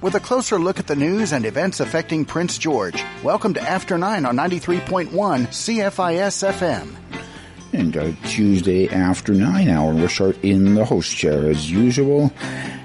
with a closer look at the news and events affecting Prince George. Welcome to After 9 on 93.1 CFIS FM. And uh, Tuesday after 9 hour, we're short in the host chair as usual.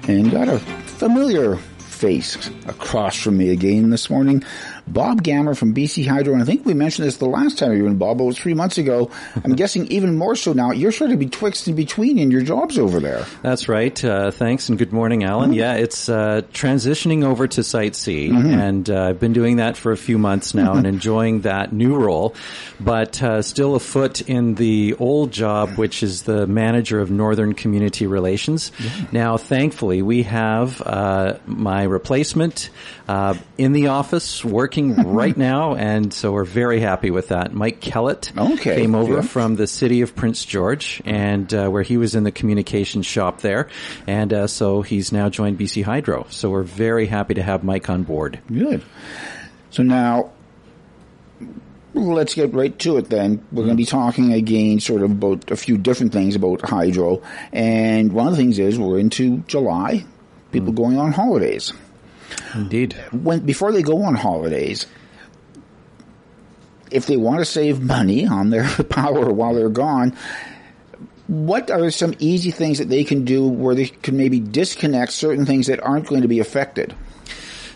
And got a familiar face across from me again this morning. Bob Gammer from BC Hydro, and I think we mentioned this the last time you were in, Bob, it was three months ago. I'm guessing even more so now. You're sort of betwixt and between in your jobs over there. That's right. Uh, thanks, and good morning, Alan. Mm-hmm. Yeah, it's uh, transitioning over to Site C, mm-hmm. and uh, I've been doing that for a few months now and enjoying that new role, but uh, still a foot in the old job, which is the manager of Northern Community Relations. Now, thankfully, we have uh, my replacement uh, in the office working right now, and so we're very happy with that. Mike Kellett okay, came over from the city of Prince George, and uh, where he was in the communications shop there, and uh, so he's now joined BC Hydro. So we're very happy to have Mike on board. Good. So now let's get right to it then. We're going to be talking again sort of about a few different things about hydro. And one of the things is we're into July, people mm. going on holidays. Indeed. When before they go on holidays, if they want to save money on their power while they're gone, what are some easy things that they can do where they can maybe disconnect certain things that aren't going to be affected?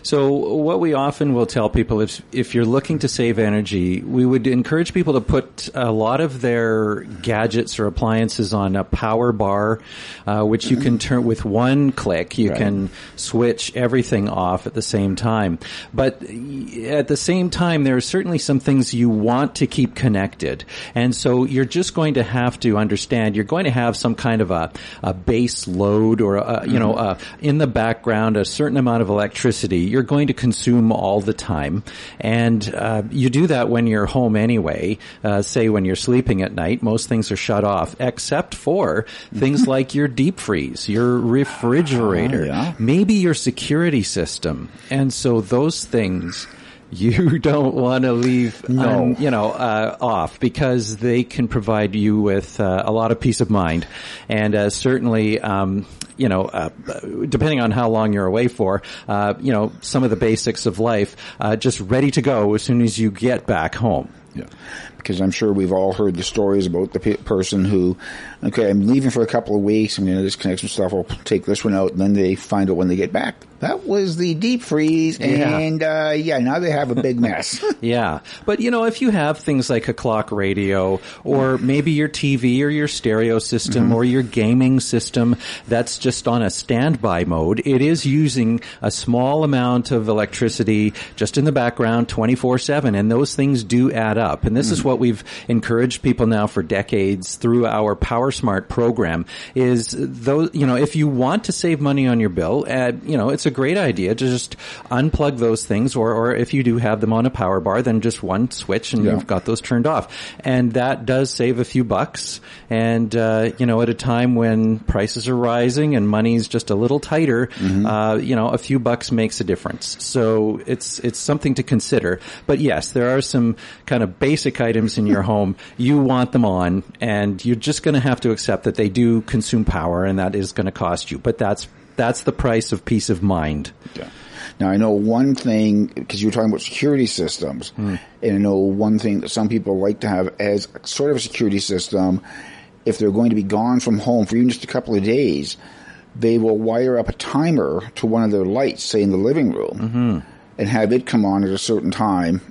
So what we often will tell people is if you're looking to save energy, we would encourage people to put a lot of their gadgets or appliances on a power bar, uh, which you can turn with one click. You right. can switch everything off at the same time. But at the same time, there are certainly some things you want to keep connected. And so you're just going to have to understand you're going to have some kind of a, a base load or, a, you know, mm-hmm. in the background, a certain amount of electricity you're going to consume all the time. And uh, you do that when you're home anyway. Uh, say when you're sleeping at night, most things are shut off, except for things like your deep freeze, your refrigerator, oh, yeah. maybe your security system. And so those things you don't want to leave, no. un, you know, uh, off because they can provide you with uh, a lot of peace of mind, and uh, certainly, um, you know, uh, depending on how long you're away for, uh, you know, some of the basics of life, uh, just ready to go as soon as you get back home. Yeah. Because I'm sure we've all heard the stories about the pe- person who, okay, I'm leaving for a couple of weeks, I'm going to disconnect some stuff, I'll take this one out, and then they find out when they get back that was the deep freeze, and yeah, uh, yeah now they have a big mess. yeah, but you know, if you have things like a clock radio, or maybe your TV or your stereo system, mm-hmm. or your gaming system that's just on a standby mode, it is using a small amount of electricity just in the background, twenty four seven, and those things do add up. And this mm-hmm. is what we've encouraged people now for decades through our Power Smart program. Is those you know, if you want to save money on your bill, uh, you know, it's a great idea to just unplug those things, or, or if you do have them on a power bar, then just one switch and yeah. you've got those turned off. And that does save a few bucks. And, uh, you know, at a time when prices are rising and money's just a little tighter, mm-hmm. uh, you know, a few bucks makes a difference. So it's, it's something to consider. But yes, there are some kind of basic items in your home. You want them on and you're just going to have to accept that they do consume power and that is going to cost you. But that's that's the price of peace of mind. Yeah. Now I know one thing because you were talking about security systems, mm. and I know one thing that some people like to have as sort of a security system. If they're going to be gone from home for even just a couple of days, they will wire up a timer to one of their lights, say in the living room, mm-hmm. and have it come on at a certain time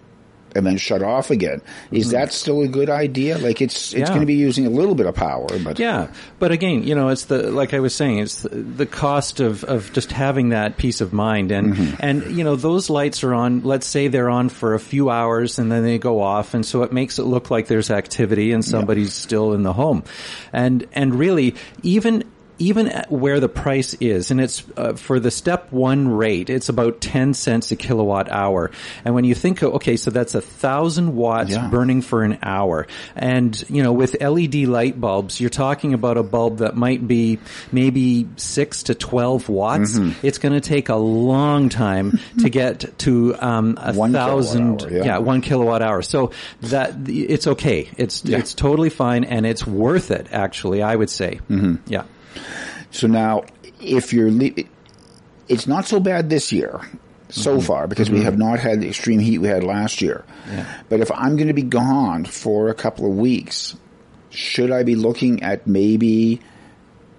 and then shut off again. Is mm-hmm. that still a good idea? Like it's it's yeah. going to be using a little bit of power, but yeah. But again, you know, it's the like I was saying, it's the, the cost of of just having that peace of mind, and mm-hmm. and you know those lights are on. Let's say they're on for a few hours and then they go off, and so it makes it look like there's activity and somebody's yeah. still in the home, and and really even even where the price is, and it's uh, for the step one rate, it's about 10 cents a kilowatt hour. And when you think, okay, so that's a thousand watts yeah. burning for an hour. And, you know, with LED light bulbs, you're talking about a bulb that might be maybe six to 12 watts. Mm-hmm. It's going to take a long time to get to, um, a one thousand, hour, yeah. yeah. one kilowatt hour. So that, it's okay. It's, yeah. it's totally fine and it's worth it, actually, I would say. Mm-hmm. Yeah. So now, if you're le- it's not so bad this year so Mm-hmm. far because we have not had the extreme heat we had last year. Yeah. But if I'm going to be gone for a couple of weeks, should I be looking at maybe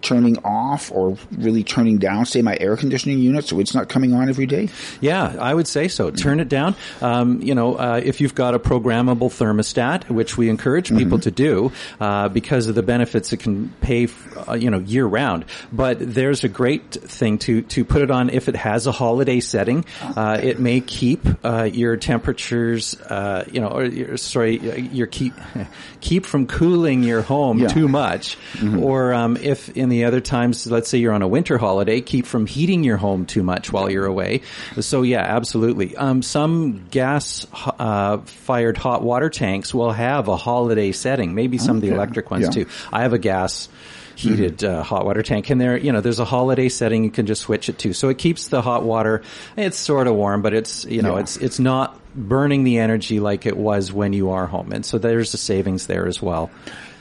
turning off or really turning down, say, my air conditioning unit so it's not coming on every day? Yeah, I would say so. Turn it down. Um, you know, uh, if you've got a programmable thermostat, which we encourage people to do uh, because of the benefits it can pay, uh, you know, year round. But there's a great thing to to put it on if it has a holiday setting. Uh, it may keep uh, your temperatures, uh, you know, or your, sorry, your keep keep from cooling your home Yeah. too much, or um, if in the other times, let's say you're on a winter holiday, keep from heating your home too much while you're away. So yeah, absolutely. Um, some gas uh, fired hot water tanks will have a holiday setting. Maybe some of the electric ones Yeah. too. I have a gas heated uh, hot water tank and there you know there's a holiday setting you can just switch it to so it keeps the hot water it's sort of warm but it's you know Yeah. it's it's not burning the energy like it was when you are home and so there's a savings there as well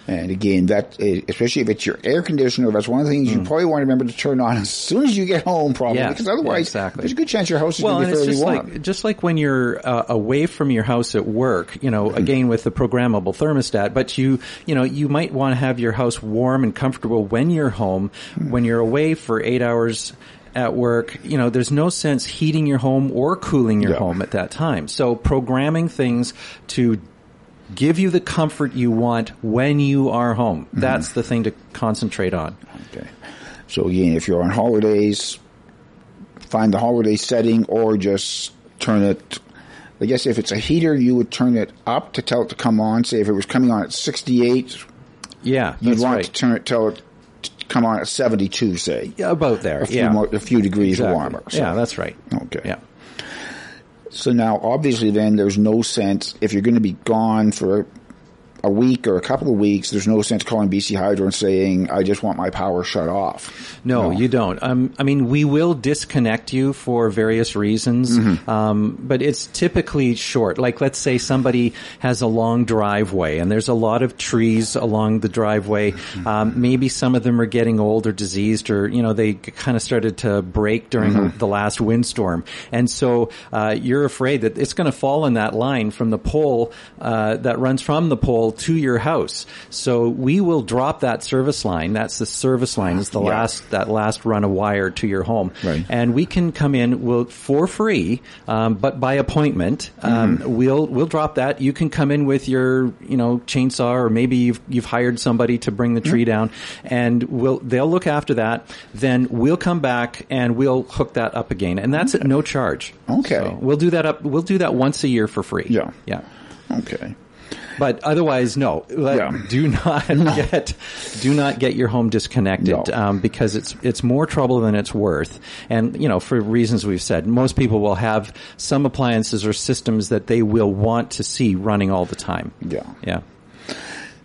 And again, that eh, especially if it's your air conditioner, that's one of the things you probably want to remember to turn on as soon as you get home, probably, Mm. Yeah, because otherwise, yeah, exactly. there's a good chance your house is well, going to be it's fairly just warm. like just like when you're uh, away from your house at work, you know, again with the programmable thermostat. But you, you know, you might want to have your house warm and comfortable when you're home. When you're away for eight hours at work, you know, there's no sense heating your home or cooling your Yeah. home at that time. So programming things to give you the comfort you want when you are home. Mm-hmm. That's the thing to concentrate on. Okay. So again, if you're on holidays, find the holiday setting or just turn it. I guess if it's a heater, you would turn it up to tell it to come on. Say if it was coming on at 68, Yeah, you'd want right. to turn it, tell it to come on at 72, say. Yeah, about there. A few, yeah. more, a few degrees Exactly. warmer. So- Yeah, that's right. Okay. Yeah. So now, obviously, then there's no sense if you're going to be gone for a week or a couple of weeks. There's no sense calling BC Hydro and saying, "I just want my power shut off." No, you don't. Um, I mean, we will disconnect you for various reasons, Mm-hmm. um, but it's typically short. Like, let's say somebody has a long driveway and there's a lot of trees along the driveway. Mm-hmm. Um, maybe some of them are getting old or diseased, or you know, they kind of started to break during Mm-hmm. the, the last windstorm, and so uh, you're afraid that it's going to fall in that line from the pole uh, that runs from the pole to your house. So we will drop that service line. That's the service line. Is the Yeah. last that last run of wire to your home, Right. and we can come in we'll, for free, um, but by appointment. Um, Mm-hmm. We'll we'll drop that. You can come in with your you know chainsaw, or maybe you've you've hired somebody to bring the tree down, and we'll they'll look after that. Then we'll come back and we'll hook that up again, and that's at no charge. Okay. So we'll do that up. We'll do that once a year for free. Yeah. yeah. Okay. But otherwise, no. Yeah. Do not get do not get your home disconnected No. um, because it's it's more trouble than it's worth. And you know, for reasons we've said, most people will have some appliances or systems that they will want to see running all the time. Yeah. Yeah.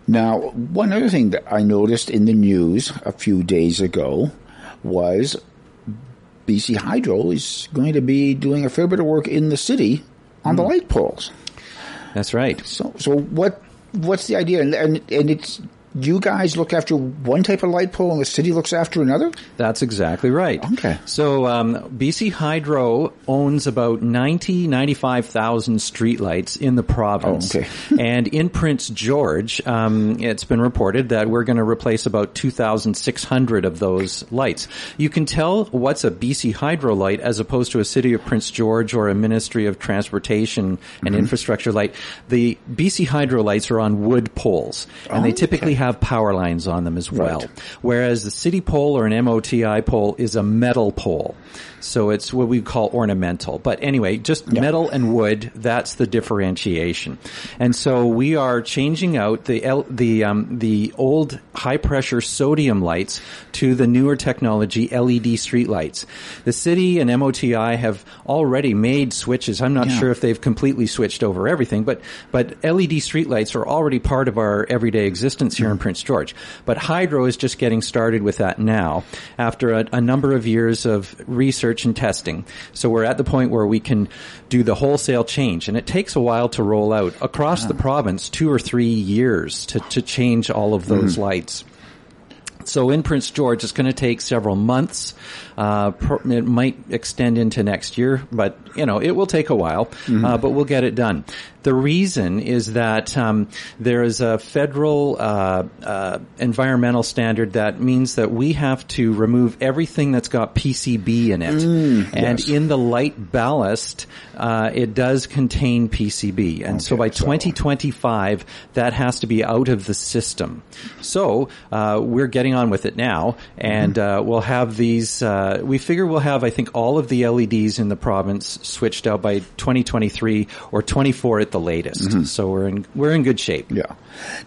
Now, one other thing that I noticed in the news a few days ago was BC Hydro is going to be doing a fair bit of work in the city on the Hmm. light poles. That's right. So, so what? What's the idea? And and, and it's you guys look after one type of light pole, and the city looks after another. That's exactly right. Okay. So um, BC Hydro owns about 90, 95,000 streetlights in the province. Oh, okay. and in Prince George, um, it's been reported that we're going to replace about 2,600 of those lights. You can tell what's a BC Hydro light as opposed to a City of Prince George or a Ministry of Transportation Mm-hmm. and Infrastructure light. The BC Hydro lights are on wood poles, and they Oh, typically okay. have power lines on them as well. Right. Whereas the city pole or an MOTI pole is a metal pole. So it's what we call ornamental. But anyway, just metal and wood, that's the differentiation. And so we are changing out the L, the um, the old high pressure sodium lights to the newer technology LED street lights. The city and MOTI have already made switches. I'm not Yeah. sure if they've completely switched over everything, but but LED street lights are already part of our everyday existence here in Prince George. But Hydro is just getting started with that now after a, a number of years of research and testing. So we're at the point where we can do the wholesale change and it takes a while to roll out across the ah. province, two or three years to, to change all of those mm-hmm. lights. So in Prince George, it's going to take several months Uh, it might extend into next year, but you know it will take a while, uh, but we'll get it done. The reason is that um, there is a federal uh, uh, environmental standard that means that we have to remove everything that's got PCB in it, and yes. in the light ballast, uh, it does contain PCB, and so Okay, by so- 2025, that has to be out of the system. So uh, we're getting on with it now, and uh, we'll have these. Uh, we figure we'll have, I think, all of the LEDs in the province switched out by 2023 or 24 at the latest. So we're in we're in good shape. Yeah.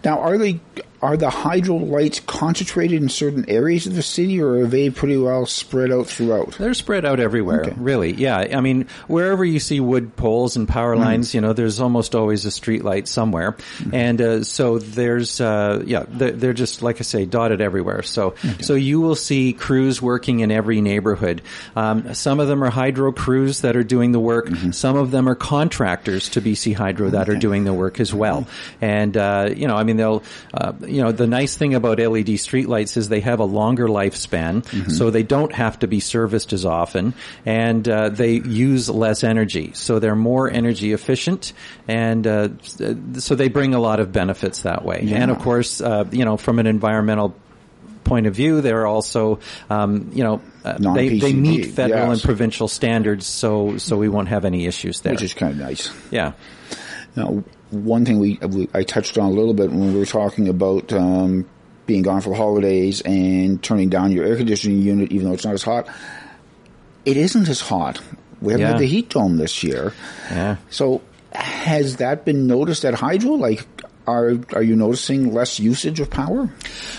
Now, are they are the hydro lights concentrated in certain areas of the city, or are they pretty well spread out throughout? They're spread out everywhere, Okay. really. Yeah, I mean, wherever you see wood poles and power Mm-hmm. lines, you know, there's almost always a street light somewhere, and uh, so there's, uh, yeah, they're, they're just like I say, dotted everywhere. So, so you will see crews working in every neighborhood. Um, some of them are hydro crews that are doing the work. Mm-hmm. Some of them are contractors to BC Hydro that are doing the work as well. Mm-hmm. And uh, you know, I mean, they'll, uh, you know, the nice thing about LED streetlights is they have a longer lifespan, Mm-hmm. so they don't have to be serviced as often, and uh, they use less energy, so they're more energy efficient, and uh, so they bring a lot of benefits that way. And of course, uh, you know, from an environmental point of view, they're also, um, you know, uh, they, they meet federal yes. and provincial standards, so so we won't have any issues there. Which is kind of nice. yeah. Now, one thing we, we I touched on a little bit when we were talking about um, being gone for holidays and turning down your air conditioning unit, even though it's not as hot. It isn't as hot. We haven't Yeah. had the heat dome this year. Yeah. So, has that been noticed at Hydro? Like, are are you noticing less usage of power?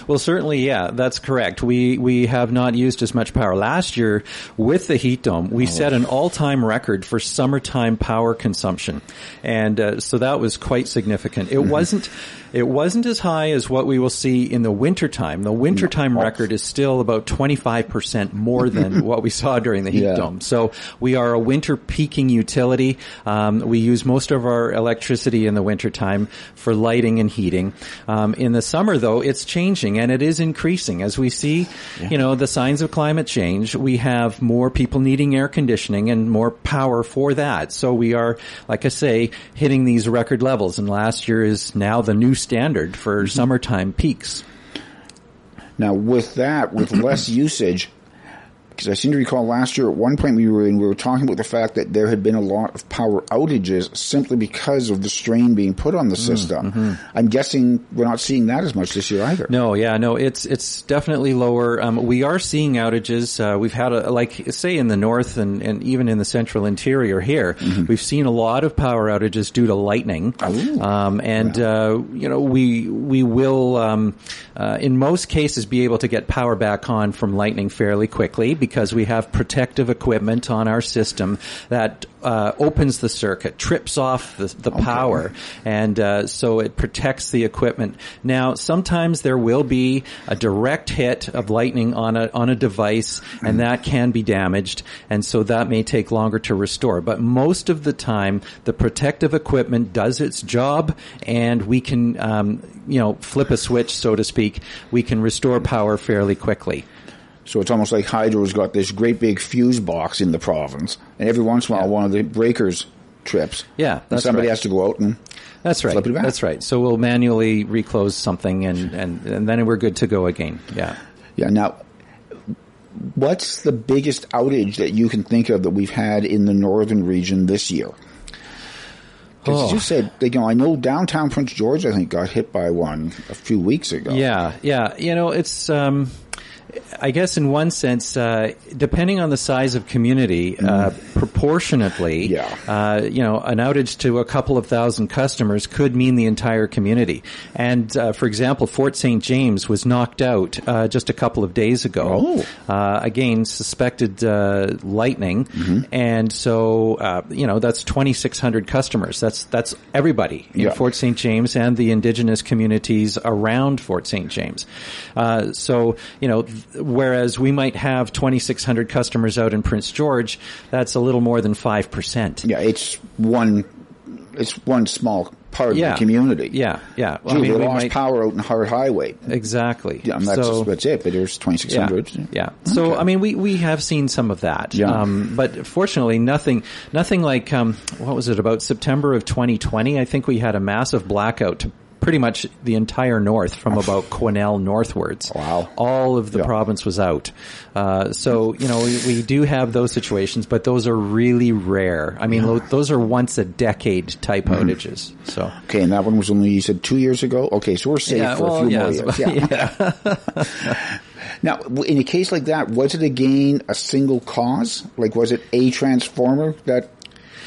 Well, certainly, yeah, that's correct. We we have not used as much power last year with the heat dome. We set an all time record for summertime power consumption, and uh, so that was quite significant. It wasn't. It wasn't as high as what we will see in the wintertime. The wintertime record is still about 25% more than what we saw during the heat Yeah. dome. So we are a winter peaking utility. Um, we use most of our electricity in the wintertime for lighting and heating. Um, in the summer, though, it's changing and it is increasing. As we see, you know, the signs of climate change, we have more people needing air conditioning and more power for that. So we are, like I say, hitting these record levels. And last year is now the new standard for summertime peaks. Now, with that, with less usage, because I seem to recall last year at one point we were in, we were talking about the fact that there had been a lot of power outages simply because of the strain being put on the Mm, system. mm-hmm. I'm guessing we're not seeing that as much this year either. No, yeah, no, it's it's definitely lower. Um, we are seeing outages. Uh, we've had a like say in the north and, and even in the central interior here, we've seen a lot of power outages due to lightning. Ooh. Um, and uh, you know we we will um, uh, in most cases be able to get power back on from lightning fairly quickly because we have protective equipment on our system that uh, opens the circuit, trips off the, the power, and uh, so it protects the equipment. Now, sometimes there will be a direct hit of lightning on a on a device, and that can be damaged, and so that may take longer to restore. But most of the time, the protective equipment does its job, and we can, um, you know, flip a switch, so to speak. We can restore power fairly quickly. So it's almost like Hydro's got this great big fuse box in the province, and every once in a while one of the breakers trips. Yeah, and somebody right. has to go out and That's right. Flip it back. That's right. So we'll manually reclose something, and, and, and then we're good to go again. Yeah. yeah. Now, what's the biggest outage that you can think of that we've had in the northern region this year? Because Oh. you said, you know, I know downtown Prince George, I think, got hit by one a few weeks ago. Yeah, yeah. You know, it's. Um, I guess in one sense, uh, depending on the size of community, uh, proportionately, Yeah. uh, you know, an outage to a couple of thousand customers could mean the entire community. And uh, for example, Fort St. James was knocked out uh, just a couple of days ago. Oh. Uh, again, suspected uh, lightning, and so uh, you know that's 2,600 customers. That's that's everybody in Yeah. Fort St. James and the indigenous communities around Fort St. James. Uh, so, you know, whereas we might have 2,600 customers out in Prince George, that's a little more than 5%. Yeah, it's one, it's one small part Yeah. of the community. Yeah, yeah. Well, Gee, I mean, they we lost might- power out in Hart Highway. Exactly. Yeah, and that's, So- that's it. But there's 2,600. Yeah. yeah. So I mean, we, we have seen some of that. Yeah. Um, but fortunately, nothing nothing like um, what was it about September of 2020? I think we had a massive blackout to pretty much the entire north from about Quesnel northwards. Wow. All of the Yeah. province was out. Uh, so you know, we, we do have those situations, but those are really rare. I mean, lo- those are once a decade type Mm-hmm. outages. So. Okay, and that one was only you said two years ago. Okay, so we're safe Yeah, for well, a few yeah, more years. Yeah. now, in a case like that, was it again a single cause? Like, was it a transformer that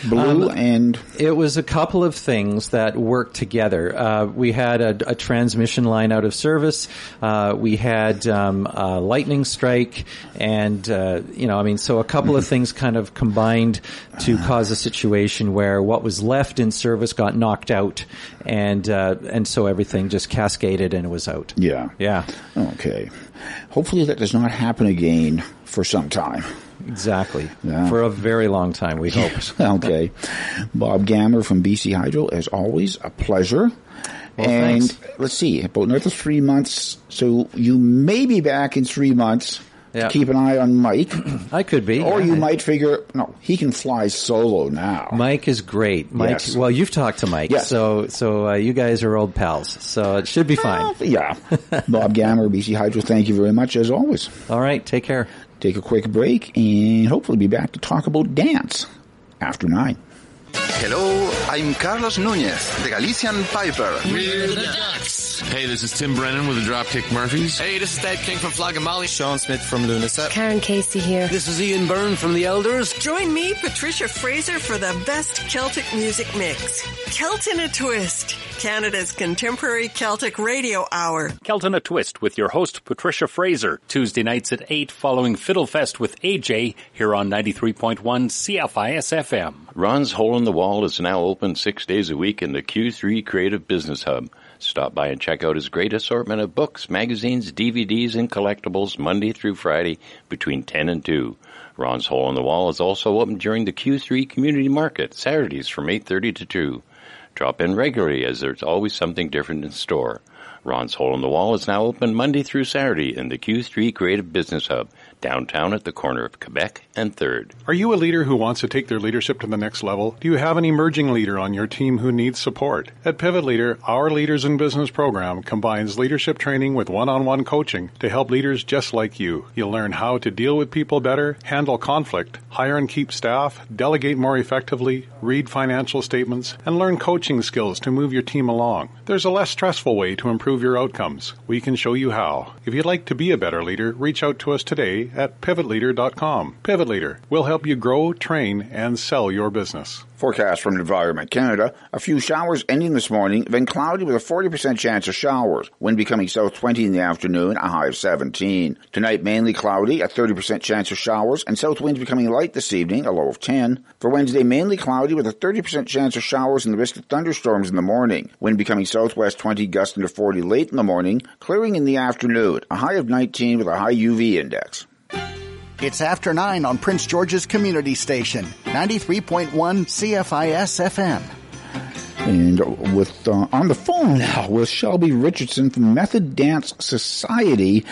blew Um, and It was a couple of things that worked together. Uh, we had a, a transmission line out of service. Uh, we had um, a lightning strike, and uh, you know, I mean, so a couple of things kind of combined to cause a situation where what was left in service got knocked out, and uh, and so everything just cascaded and it was out. yeah, Yeah, Okay, hopefully that does not happen again for some time. Exactly. Yeah. For a very long time, we hope. okay, Bob Gammer from BC Hydro, as always, a pleasure. Well, and thanks. let's see, about another three months. So you may be back in three months. Yeah. Keep an eye on Mike. I could be, Or yeah. you might figure, no, he can fly solo now. Mike is great. Mike, Yes. well, you've talked to Mike, Yes. so so uh, you guys are old pals, so it should be fine. Yeah. Bob Gammer, BC Hydro, thank you very much as always. All right, take care. Take a quick break and hopefully be back to talk about dance after nine. Hello, I'm Carlos Núñez, the Galician Piper. We're the Ducks. Hey, this is Tim Brennan with the Dropkick Murphys. Hey, this is Dave King from Flogging Molly. Sean Smyth from Lunasa. Karan Casey here. This is Ian Byrne from The Elders. Join me, Patricia Fraser, for the best Celtic music mix. Celt in a Twist, Canada's contemporary Celtic radio hour. Celt in a Twist with your host Patricia Fraser, Tuesday nights at 8 following Fiddlefest with AJ here on 93.1 CFIS FM. Ron's Hole in the Wall is now open six days a week in the Q3 Creative Business Hub. Stop by and check out his great assortment of books, magazines, DVDs, and collectibles Monday through Friday between 10 and 2. Ron's Hole in the Wall is also open during the Q3 Community Market, Saturdays from 8.30 to 2. Drop in regularly as there's always something different in store. Ron's Hole in the Wall is now open Monday through Saturday in the Q3 Creative Business Hub, downtown at the corner of Quebec and 3rd. Are you a leader who wants to take their leadership to the next level? Do you have an emerging leader on your team who needs support? At Pivot Leader, our Leaders in Business program combines leadership training with one-on-one coaching to help leaders just like you. You'll learn how to deal with people better, handle conflict, hire and keep staff, delegate more effectively, read financial statements, and learn coaching skills to move your team along. There's a less stressful way to improve your outcomes. We can show you how. If you'd like to be a better leader, reach out to us today at pivotleader.com. Pivot Leader will help you grow, train, and sell your business. Forecast from Environment Canada. A few showers ending this morning, then cloudy with a 40% chance of showers. Wind becoming south 20 in the afternoon, a high of 17. Tonight mainly cloudy, a 30% chance of showers, and south winds becoming light this evening, a low of 10. For Wednesday mainly cloudy with a 30% chance of showers and the risk of thunderstorms in the morning. Wind becoming southwest 20 gusting to 40 late in the morning, clearing in the afternoon, a high of 19 with a high UV index. It's after 9 on Prince George's Community Station, 93.1 CFIS FM. And with uh, on the phone now with Shelby Richardson from Method Dance Society.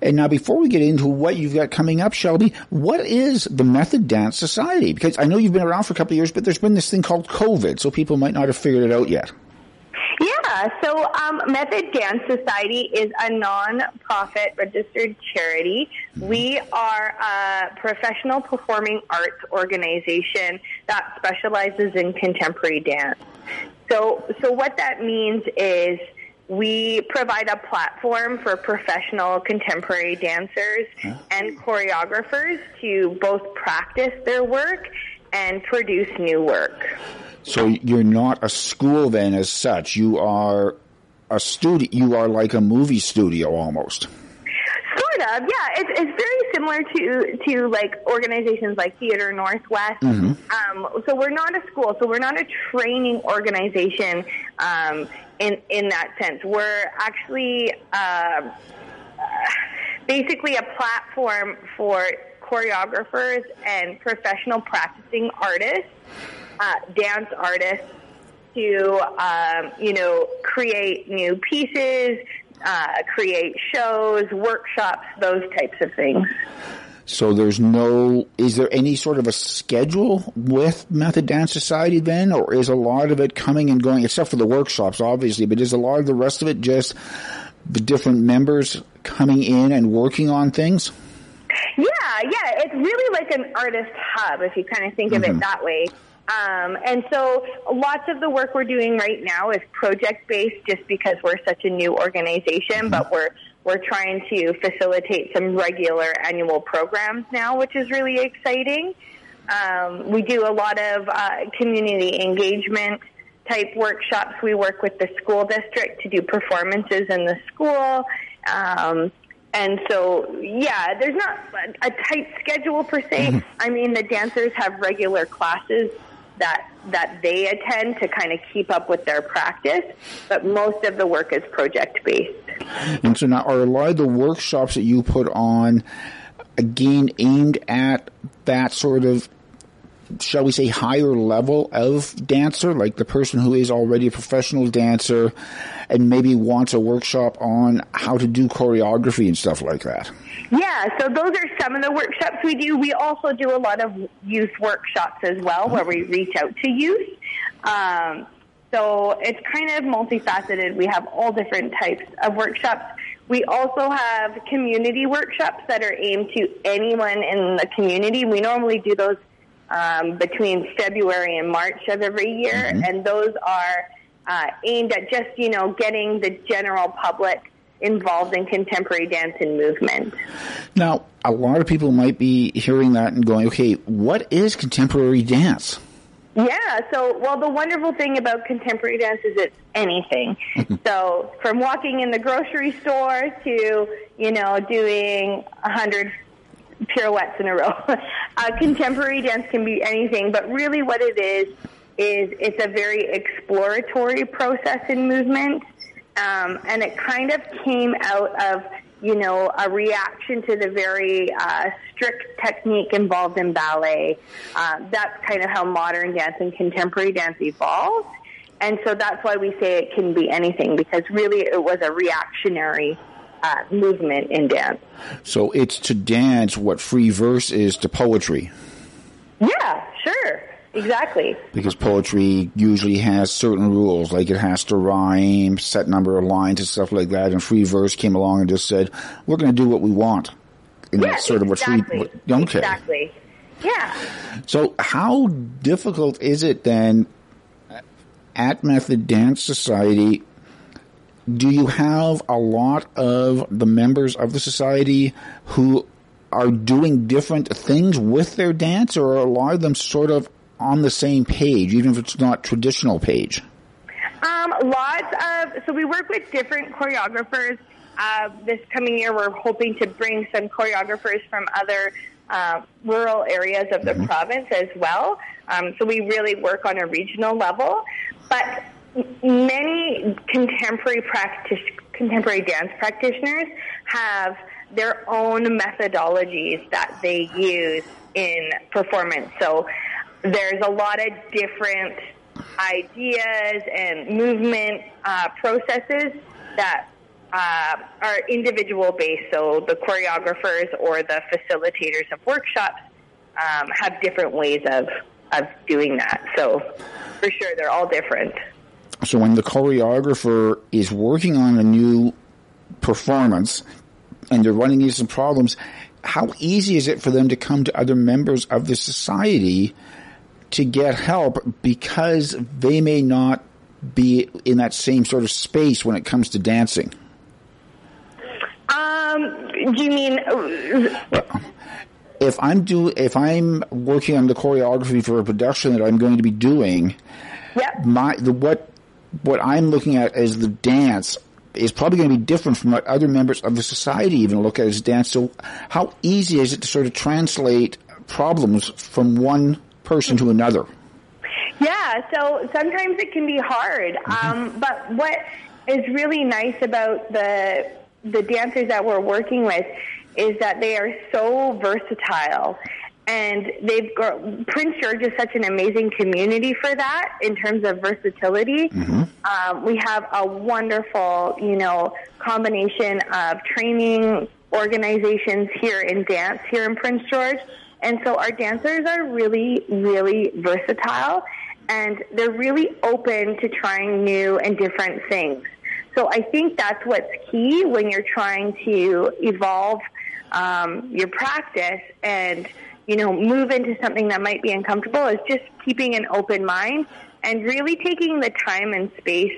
And now, before we get into what you've got coming up, Shelby, what is the Method Dance Society? Because I know you've been around for a couple of years, but there's been this thing called COVID, so people might not have figured it out yet. Yeah, so um, Method Dance Society is a non-profit registered charity. We are a professional performing arts organization that specializes in contemporary dance. So, so what that means is we provide a platform for professional contemporary dancers and choreographers to both practice their work and produce new work. So you're not a school then, as such. You are a studio. You are like a movie studio almost. Sort of, yeah. It's, it's very similar to to like organizations like Theater Northwest. Mhm. Um, so we're not a school. So we're not a training organization um, in in that sense. We're actually uh, basically a platform for choreographers and professional practicing artists, uh, dance artists, to, um, you know, create new pieces, uh, create shows, workshops, those types of things. So there's no, is there any sort of a schedule with Method Dance Society then, or is a lot of it coming and going, except for the workshops, obviously, but is a lot of the rest of it just the different members coming in and working on things? Yeah, yeah, it's really like an artist hub if you kind of think of Mhm. it that way. Um, and so lots of the work we're doing right now is project based just because we're such a new organization, but we're we're trying to facilitate some regular annual programs now, which is really exciting. Um, we do a lot of uh, community engagement type workshops. We work with the school district to do performances in the school. Um, and so, yeah, there's not a tight schedule per se. Mm-hmm. I mean, the dancers have regular classes that that they attend to kind of keep up with their practice, but most of the work is project based. And so now, are a lot of the workshops that you put on, again, aimed at that sort of, shall we say, higher level of dancer, like the person who is already a professional dancer and maybe wants a workshop on how to do choreography and stuff like that? Yeah, so those are some of the workshops we do. We also do a lot of youth workshops as well, where we reach out to youth. Um, so it's kind of multifaceted. We have all different types of workshops. We also have community workshops that are aimed to anyone in the community. We normally do those um, between February and March of every year, and those are uh, aimed at just you know getting the general public involved in contemporary dance and movement. Now, a lot of people might be hearing that and going, okay, what is contemporary dance? Yeah, so, well, the wonderful thing about contemporary dance is it's anything. so, from walking in the grocery store to, you know, doing a hundred pirouettes in a row. uh, contemporary dance can be anything, but really what it is, is it's a very exploratory process in movement. Um, and it kind of came out of, you know, a reaction to the very uh, strict technique involved in ballet. Uh, that's kind of how modern dance and contemporary dance evolved. And so that's why we say it can be anything because really it was a reactionary uh, movement in dance. So it's to dance what free verse is to poetry. Yeah, sure. Exactly. Because poetry usually has certain rules, like it has to rhyme, set number of lines and stuff like that. And free verse came along and just said, "We're going to do what we want." And yeah, that's sort of what exactly. free. what- Okay. Exactly. Yeah. So, how difficult is it then at Method Dance Society? Do you have a lot of the members of the society who are doing different things with their dance, or are a lot of them sort of on the same page, even if it's not traditional page? Um, lots of so we work with different choreographers. Uh, this coming year, we're hoping to bring some choreographers from other uh, rural areas of the province as well. Um, so we really work on a regional level, but many contemporary practice contemporary dance practitioners have their own methodologies that they use in performance. So there's a lot of different ideas and movement uh, processes that uh, are individual based. So the choreographers or the facilitators of workshops um, have different ways of of doing that. So for sure, they're all different. So when the choreographer is working on a new performance and they're running into some problems, how easy is it for them to come to other members of the society to get help because they may not be in that same sort of space when it comes to dancing? Um, do you mean? If I'm do if I'm working on the choreography for a production that I'm going to be doing, my the what what I'm looking at as the dance is probably going to be different from what other members of the society even look at as dance. So, how easy is it to sort of translate problems from one person to another? Yeah, so sometimes it can be hard. Um, but what is really nice about the the dancers that we're working with is that they are so versatile and they've got Prince George is such an amazing community for that in terms of versatility. Um, we have a wonderful, you know, combination of training organizations here in dance here in Prince George, and so our dancers are really, really versatile, and they're really open to trying new and different things. So I think that's what's key when you're trying to evolve um, your practice and you know move into something that might be uncomfortable is just keeping an open mind and really taking the time and space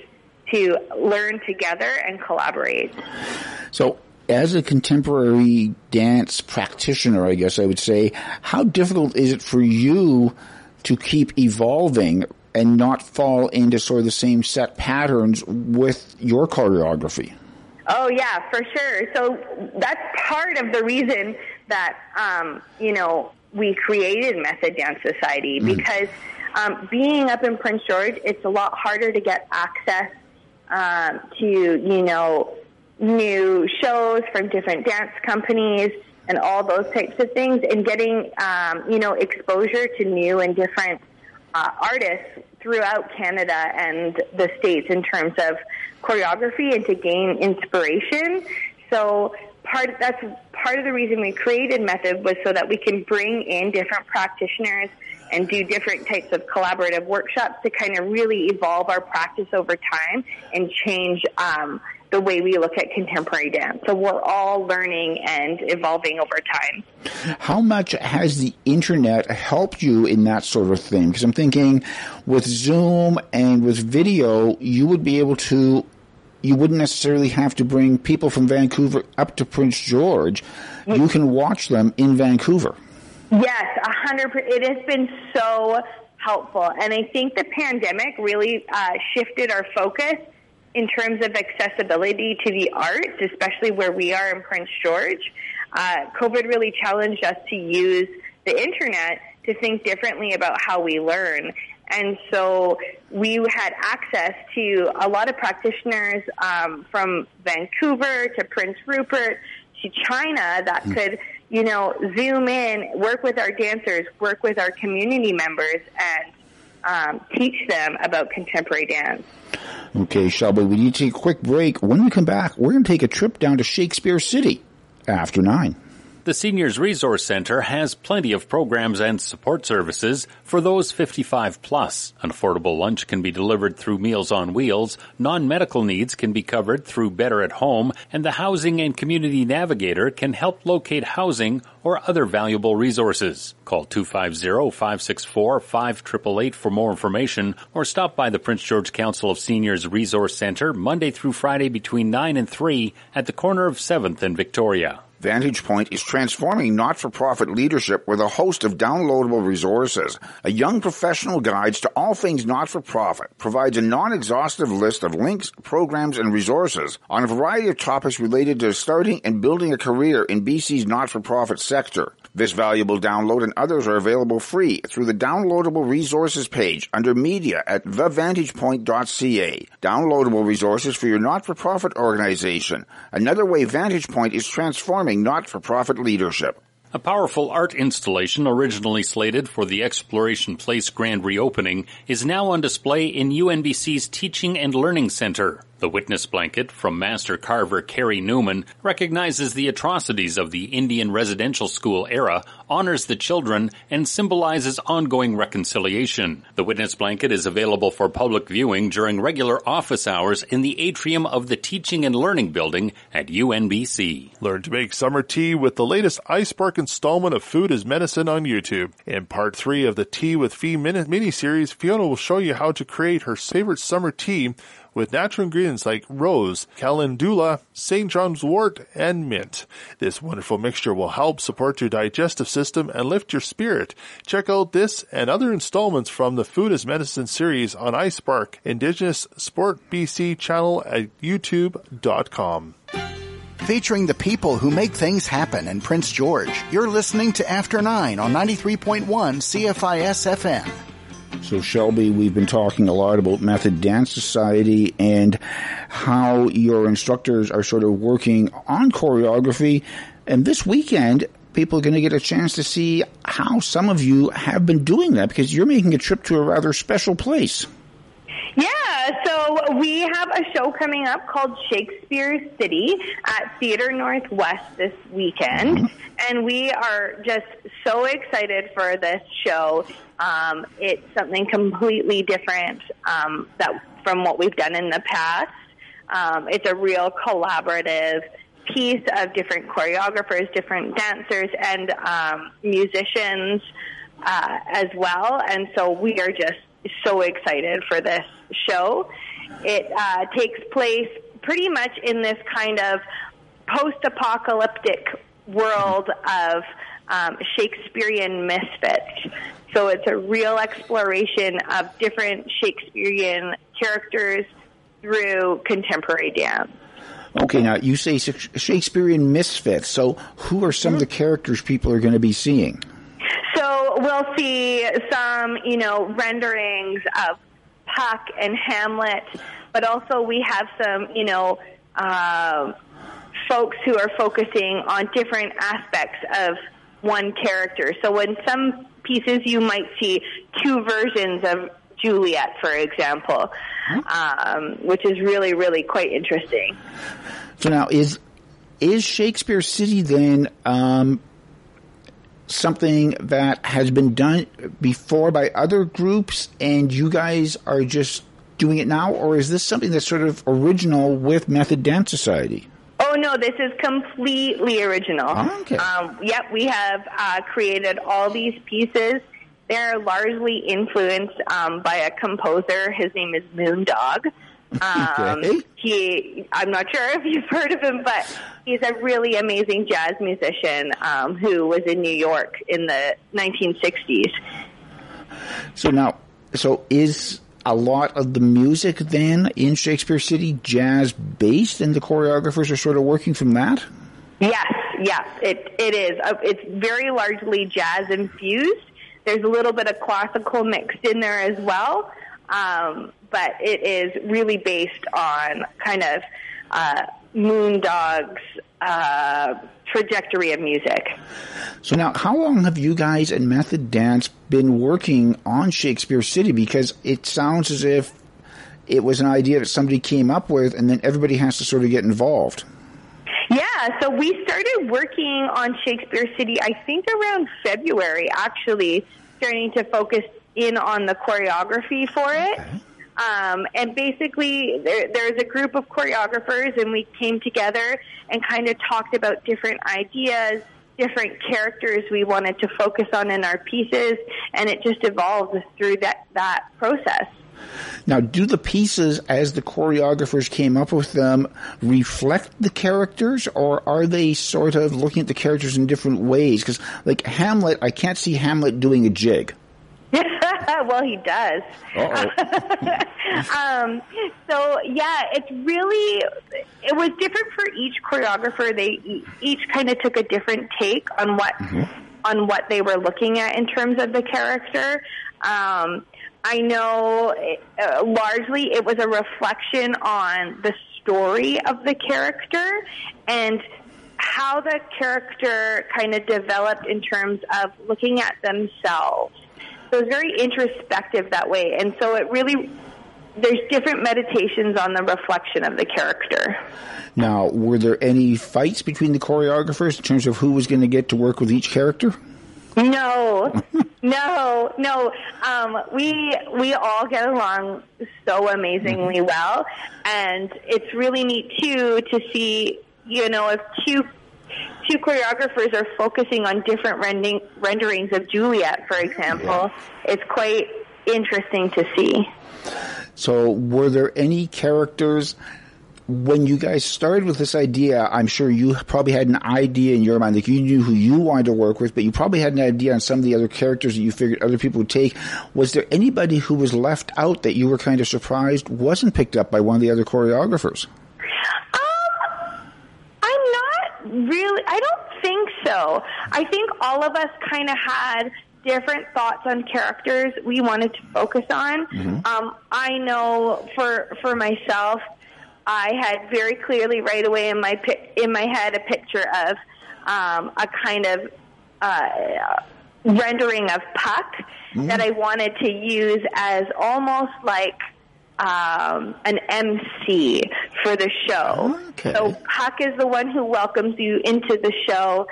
to learn together and collaborate. So, as a contemporary dance practitioner, I guess I would say, how difficult is it for you to keep evolving and not fall into sort of the same set patterns with your choreography? Oh yeah, for sure. So that's part of the reason that um, you know we created Method Dance Society because um, being up in Prince George, it's a lot harder to get access um, to you know new shows from different dance companies and all those types of things, and getting um, you know exposure to new and different uh, artists throughout Canada and the states in terms of choreography and to gain inspiration. So part that's part of the reason we created Method was so that we can bring in different practitioners and do different types of collaborative workshops to kind of really evolve our practice over time and change um, the way we look at contemporary dance. So we're all learning and evolving over time. How much has the internet helped you in that sort of thing? Because I'm thinking with Zoom and with video, you would be able to, you wouldn't necessarily have to bring people from Vancouver up to Prince George. You can watch them in Vancouver. Yes, a hundred. It has been so helpful, and I think the pandemic really uh, shifted our focus in terms of accessibility to the arts, especially where we are in Prince George. Uh, COVID really challenged us to use the internet to think differently about how we learn. And so we had access to a lot of practitioners um, from Vancouver to Prince Rupert to China that could, you know, zoom in, work with our dancers, work with our community members, and um, teach them about contemporary dance. Okay, Shelby, we need to take a quick break. When we come back, we're going to take a trip down to Shakespeare City after nine. The Seniors Resource Center has plenty of programs and support services for those 55 plus. An affordable lunch can be delivered through Meals on Wheels, non-medical needs can be covered through Better at Home, and the Housing and Community Navigator can help locate housing or other valuable resources. Call 250-564-5888 for more information or stop by the Prince George Council of Seniors Resource Center Monday through Friday between 9 and 3 at the corner of 7th and Victoria. Vantage Point is transforming not-for-profit leadership with a host of downloadable resources. A young professional guides to all things not-for-profit provides a non-exhaustive list of links, programs, and resources on a variety of topics related to starting and building a career in BC's not-for-profit sector. This valuable download and others are available free through the downloadable resources page under media at thevantagepoint.ca. Downloadable resources for your not-for-profit organization. Another way Vantage Point is transforming not-for-profit leadership. A powerful art installation originally slated for the Exploration Place grand reopening is now on display in UNBC's Teaching and Learning Center. The witness blanket from master carver Carey Newman recognizes the atrocities of the Indian residential school era, honors the children, and symbolizes ongoing reconciliation. The witness blanket is available for public viewing during regular office hours in the atrium of the Teaching and Learning Building at UNBC. Learn to make summer tea with the latest iSpark installment of Food is Medicine on YouTube. In part three of the Tea with Fee mini- mini-series, Fiona will show you how to create her favorite summer tea with natural ingredients like rose, calendula, St. John's wort, and mint. This wonderful mixture will help support your digestive system and lift your spirit. Check out this and other installments from the Food as Medicine series on iSpark, Indigenous Sport BC channel at youtube.com. Featuring the people who make things happen in Prince George. You're listening to After 9 on 93.1 CFIS FM. So Shelby, we've been talking a lot about Method Dance Society and how your instructors are sort of working on choreography. And this weekend, people are going to get a chance to see how some of you have been doing that because you're making a trip to a rather special place. Yeah, so we have a show coming up called Shakespeare City at Theater Northwest this weekend, mm-hmm. and we are just so excited for this show. Um, it's something completely different um, that from what we've done in the past. Um, it's a real collaborative piece of different choreographers, different dancers, and um, musicians uh, as well. And so we are just so excited for this show. It uh, takes place pretty much in this kind of post-apocalyptic world of um, Shakespearean misfits. So it's a real exploration of different Shakespearean characters through contemporary dance. Okay, now you say Shakespearean misfits. So who are some of the characters people are going to be seeing? So we'll see some, you know, renderings of Puck and Hamlet, but also we have some, you know, uh, folks who are focusing on different aspects of one character. So when some pieces, you might see two versions of Juliet, for example, um, which is really, really quite interesting. So now is is Shakespeare City then um, something that has been done before by other groups, and you guys are just doing it now, or is this something that's sort of original with Method Dance Society? Oh no, this is completely original. Oh, okay. Um, yep, we have uh, created all these pieces. They're largely influenced um, by a composer. His name is Moondog. Um, Okay. he, I'm not sure if you've heard of him, but he's a really amazing jazz musician um, who was in New York in the 1960s. So now, so is a lot of the music then in Shakespeare City jazz based, and the choreographers are sort of working from that? Yes, yes, it it is. Uh, it's very largely jazz infused. There's a little bit of classical mixed in there as well, um, but it is really based on kind of uh, Moondog's uh, trajectory of music. So now, how long have you guys at Method Dance been working on Shakespeare City? Because it sounds as if it was an idea that somebody came up with, and then everybody has to sort of get involved. Yeah, so we started working on Shakespeare City, I think around February, actually, starting to focus in on the choreography for it. Um, and basically, there, there's a group of choreographers, and we came together and kind of talked about different ideas, different characters we wanted to focus on in our pieces, and it just evolved through that, that process. Now, do the pieces, as the choreographers came up with them, reflect the characters, or are they sort of looking at the characters in different ways? Because, like Hamlet, I can't see Hamlet doing a jig. well, he does. um, so yeah, it's really it was different for each choreographer. They each kind of took a different take on what on what they were looking at in terms of the character. Um, I know uh, largely it was a reflection on the story of the character and how the character kind of developed in terms of looking at themselves. So it's very introspective that way. And so it really, there's different meditations on the reflection of the character. Now, were there any fights between the choreographers in terms of who was going to get to work with each character? No, no, no. Um, we we all get along so amazingly well, and it's really neat too to see. You know, if two two choreographers are focusing on different rending, renderings of Juliet, for example, it's quite interesting to see. So, were there any characters when you guys started with this idea? I'm sure you probably had an idea in your mind, like you knew who you wanted to work with, but you probably had an idea on some of the other characters that you figured other people would take. Was there anybody who was left out that you were kind of surprised wasn't picked up by one of the other choreographers? Not really. I don't think so. I think all of us kind of had different thoughts on characters we wanted to focus on. Um, I know for for myself, I had very clearly right away in my pi- in my head a picture of um, a kind of uh, rendering of Puck that I wanted to use as almost like um, an MC for the show. Okay. So Puck is the one who welcomes you into the show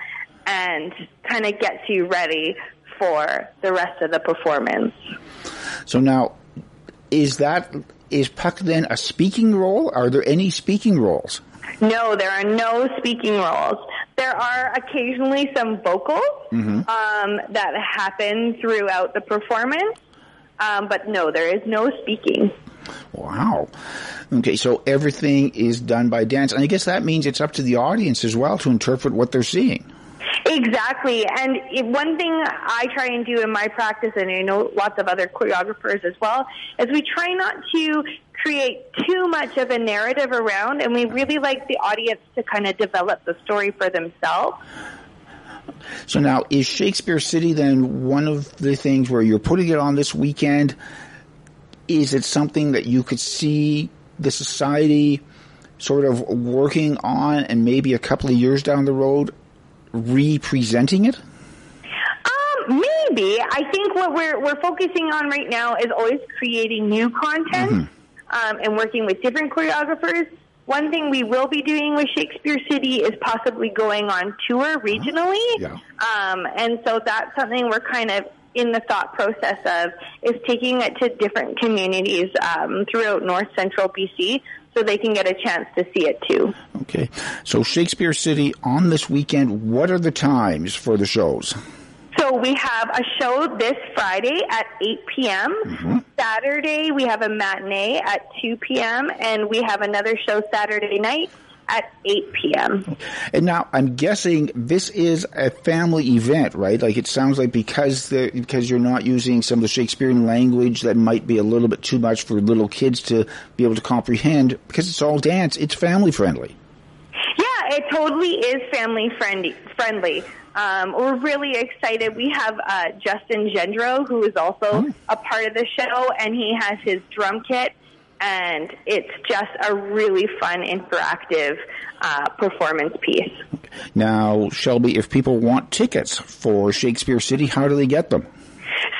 and kind of gets you ready for the rest of the performance. So now, is that is Puck then a speaking role? Are there any speaking roles? No, there are no speaking roles. There are occasionally some vocals Mhm. um, that happen throughout the performance, um, but no, there is no speaking. Wow. Okay, so everything is done by dance, and I guess that means it's up to the audience as well to interpret what they're seeing. Exactly. And one thing I try and do in my practice, and I know lots of other choreographers as well, is we try not to create too much of a narrative around, and we really like the audience to kind of develop the story for themselves. So now, is Shakespeare City then one of the things where you're putting it on this weekend? Is it something that you could see the society sort of working on and maybe a couple of years down the road representing it? Um, maybe. I think what we're we're focusing on right now is always creating new content um, and working with different choreographers. One thing we will be doing with Shakespeare City is possibly going on tour regionally. Um, and so that's something we're kind of in the thought process of is taking it to different communities um, throughout North Central BC so they can get a chance to see it too. Okay. So Shakespeare City on this weekend, what are the times for the shows? So we have a show this Friday at 8 p.m. Saturday we have a matinee at 2 p.m. and we have another show Saturday night at 8 p.m. And now I'm guessing this is a family event, right? Like it sounds like because the because you're not using some of the Shakespearean language that might be a little bit too much for little kids to be able to comprehend. Because it's all dance, it's family friendly. Yeah, it totally is family friendly. Friendly. Um, we're really excited. We have uh, Justin Gendro, who is also a part of the show, and he has his drum kit, and it's just a really fun, interactive uh, performance piece. Now, Shelby, if people want tickets for Shakespeare City, how do they get them?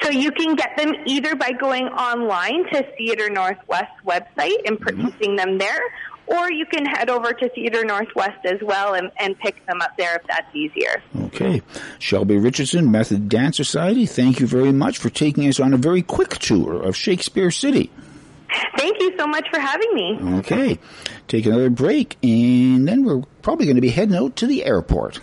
So you can get them either by going online to Theatre Northwest website and purchasing them there, or you can head over to Theatre Northwest as well and, and pick them up there if that's easier. Okay. Shelby Richardson, Method Dance Society, thank you very much for taking us on a very quick tour of Shakespeare City. Thank you so much for having me. Okay. Take another break, and then we're probably going to be heading out to the airport.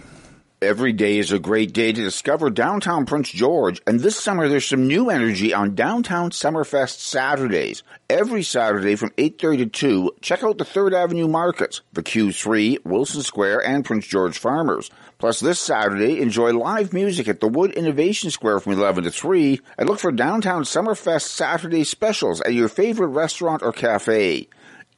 Every day is a great day to discover downtown Prince George, and this summer there's some new energy on Downtown Summerfest Saturdays. Every Saturday from 8.30 to 2, check out the 3rd Avenue Markets, the Q3, Wilson Square, and Prince George Farmers. Plus this Saturday, enjoy live music at the Wood Innovation Square from 11 to 3, and look for Downtown Summerfest Saturday specials at your favorite restaurant or cafe.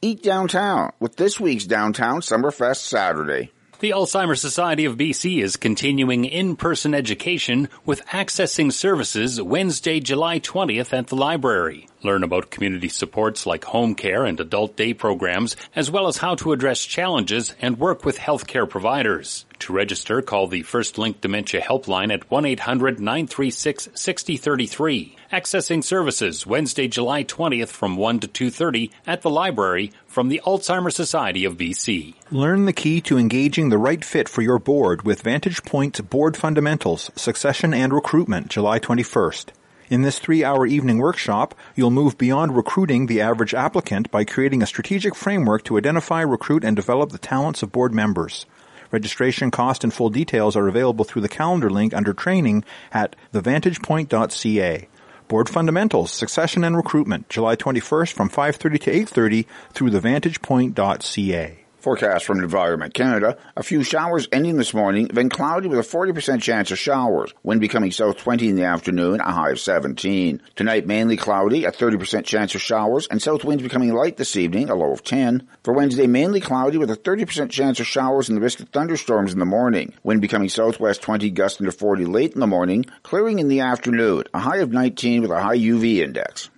Eat downtown with this week's Downtown Summerfest Saturday. The Alzheimer's Society of BC is continuing in-person education with Accessing Services Wednesday, July 20th at the library. Learn about community supports like home care and adult day programs, as well as how to address challenges and work with healthcare providers. To register, call the First Link Dementia Helpline at 1-800-936-6033. Accessing Services Wednesday, July 20th from 1 to 2.30 at the library from the Alzheimer's Society of BC. Learn the key to engaging the right fit for your board with Vantage Point's Board Fundamentals, Succession and Recruitment, July 21st. In this three-hour evening workshop, you'll move beyond recruiting the average applicant by creating a strategic framework to identify, recruit, and develop the talents of board members. Registration cost and full details are available through the calendar link under training at thevantagepoint.ca. Board Fundamentals, Succession and Recruitment, July 21st from 5.30 to 8.30 through thevantagepoint.ca. Forecast from Environment Canada. A few showers ending this morning, then cloudy with a 40% chance of showers. Wind becoming south 20 in the afternoon, a high of 17. Tonight mainly cloudy, a 30% chance of showers, and south winds becoming light this evening, a low of 10. For Wednesday, mainly cloudy with a 30% chance of showers and the risk of thunderstorms in the morning. Wind becoming southwest 20 gusting to 40 late in the morning, clearing in the afternoon, a high of 19 with a high UV index.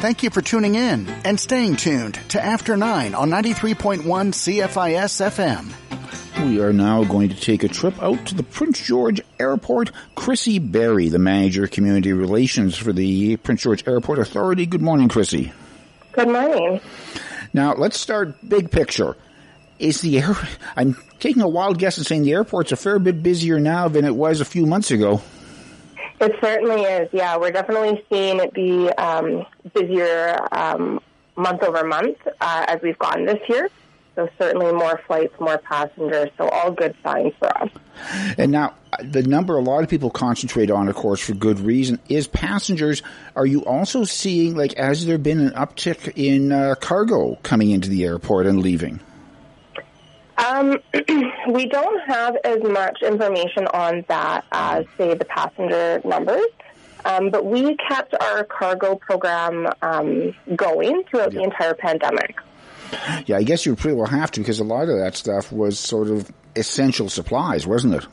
Thank you for tuning in and staying tuned to After 9 on 93.1 CFIS FM. We are now going to take a trip out to the Prince George Airport. Chrissy Berry, the Manager of Community Relations for the Prince George Airport Authority. Good morning, Chrissy. Good morning. Now, let's start big picture. Is the air, I'm taking a wild guess and saying the airport's a fair bit busier now than it was a few months ago. It certainly is. Yeah, we're definitely seeing it be um, busier um, month over month uh, as we've gone this year. So certainly more flights, more passengers. So all good signs for us. And now, the number a lot of people concentrate on, of course, for good reason, is passengers. Are you also seeing, like, has there been an uptick in uh, cargo coming into the airport and leaving? Um, we don't have as much information on that as, say, the passenger numbers. Um, but we kept our cargo program um, going throughout the entire pandemic. Yeah, I guess you pretty well have to because a lot of that stuff was sort of essential supplies, wasn't it?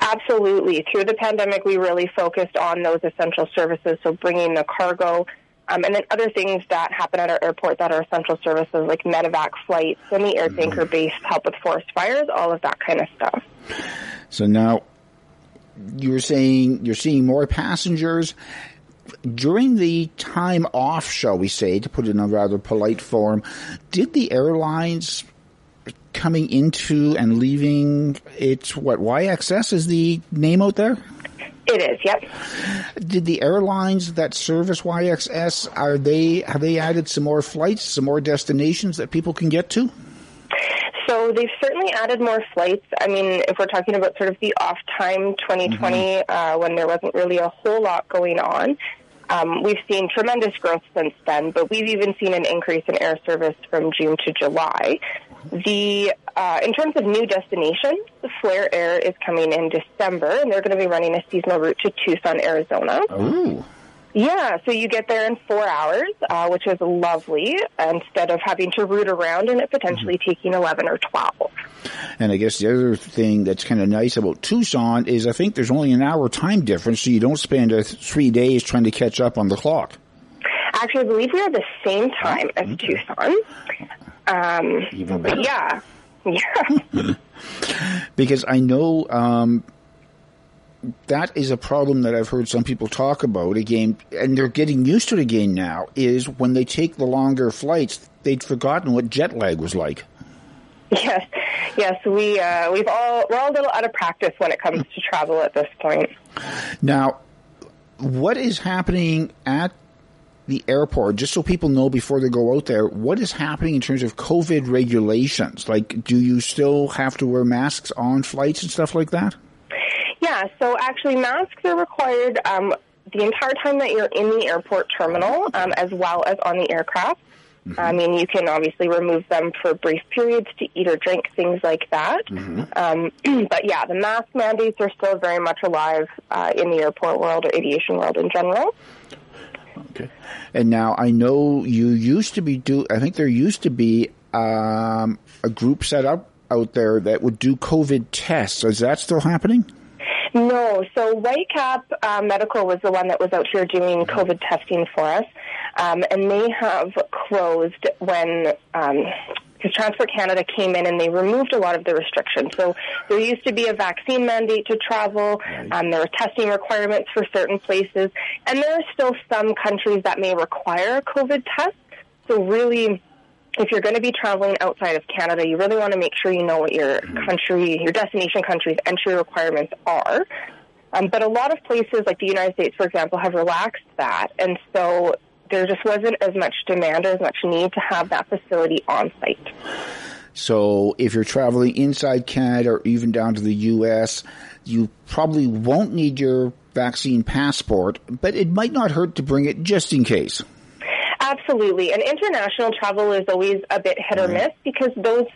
Absolutely. Through the pandemic, we really focused on those essential services, so bringing the cargo, um, and then other things that happen at our airport that are essential services like medevac flights and the air tanker base help with forest fires, all of that kind of stuff. So now you're saying you're seeing more passengers during the time off, shall we say, to put it in a rather polite form. Did the airlines coming into and leaving it's what YXS is the name out there? It is, yep. Did the airlines that service YXS are they have they added some more flights, some more destinations that people can get to? So they've certainly added more flights. I mean, if we're talking about sort of the off time 2020, mm-hmm. uh, when there wasn't really a whole lot going on, um, we've seen tremendous growth since then, but we've even seen an increase in air service from June to July. The uh, in terms of new destinations, Flair Air is coming in December, and they're going to be running a seasonal route to Tucson, Arizona. Ooh. Yeah, so you get there in four hours, uh, which is lovely, instead of having to route around and it potentially mm-hmm. taking 11 or 12. And I guess the other thing that's kind of nice about Tucson is I think there's only an hour time difference, so you don't spend uh, three days trying to catch up on the clock. Actually, I believe we are the same time as okay. Tucson. Um, Even better. Yeah. Yeah. because I know um, that is a problem that I've heard some people talk about A game, and they're getting used to it again now. Is when they take the longer flights, they'd forgotten what jet lag was like. Yes, yes, we uh, we've all we're all a little out of practice when it comes to travel at this point. Now, what is happening at the airport, just so people know before they go out there, what is happening in terms of COVID regulations? Like, do you still have to wear masks on flights and stuff like that? Yeah, so actually, masks are required um, the entire time that you're in the airport terminal, um, as well as on the aircraft. Mm-hmm. I mean, you can obviously remove them for brief periods to eat or drink, things like that. Mm-hmm. Um, but yeah, the mask mandates are still very much alive uh, in the airport world or aviation world in general. Okay. And now I know you used to be do. I think there used to be um, a group set up out there that would do COVID tests. Is that still happening? No. So Whitecap uh, Medical was the one that was out here doing COVID testing for us, um, and they have closed when. Um, because Transport Canada came in and they removed a lot of the restrictions. So there used to be a vaccine mandate to travel. Um, there were testing requirements for certain places, and there are still some countries that may require a COVID test. So really, if you're going to be traveling outside of Canada, you really want to make sure you know what your mm-hmm. country, your destination country's entry requirements are. Um, but a lot of places, like the United States, for example, have relaxed that, and so there just wasn't as much demand or as much need to have that facility on site. So if you're traveling inside Canada or even down to the U.S., you probably won't need your vaccine passport, but it might not hurt to bring it just in case. Absolutely. And international travel is always a bit hit or miss because those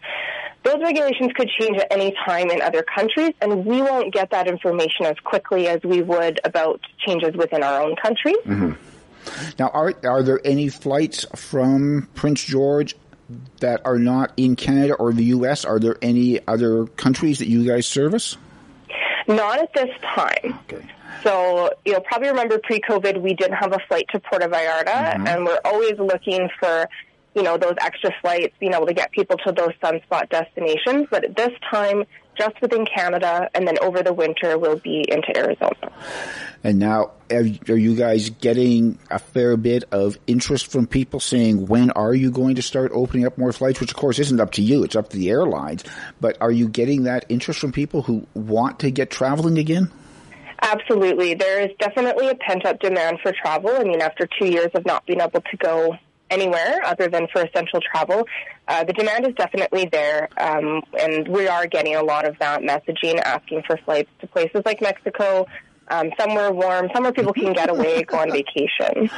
those regulations could change at any time in other countries, and we won't get that information as quickly as we would about changes within our own country. Mm-hmm. Now, are are there any flights from Prince George that are not in Canada or the U.S.? Are there any other countries that you guys service? Not at this time. Okay. So you'll probably remember pre-COVID, we didn't have a flight to Puerto Vallarta, mm-hmm. and we're always looking for you know, those extra flights, being able to get people to those sunspot destinations. But at this time, just within Canada, and then over the winter, we'll be into Arizona. And now, are are you guys getting a fair bit of interest from people saying, when are you going to start opening up more flights? Which, of course, isn't up to you, it's up to the airlines. But are you getting that interest from people who want to get traveling again? Absolutely. There is definitely a pent up demand for travel. I mean, after two years of not being able to go anywhere other than for essential travel, uh, the demand is definitely there. Um, and we are getting a lot of that messaging asking for flights to places like Mexico, um, somewhere warm, somewhere people can get away, go on vacation.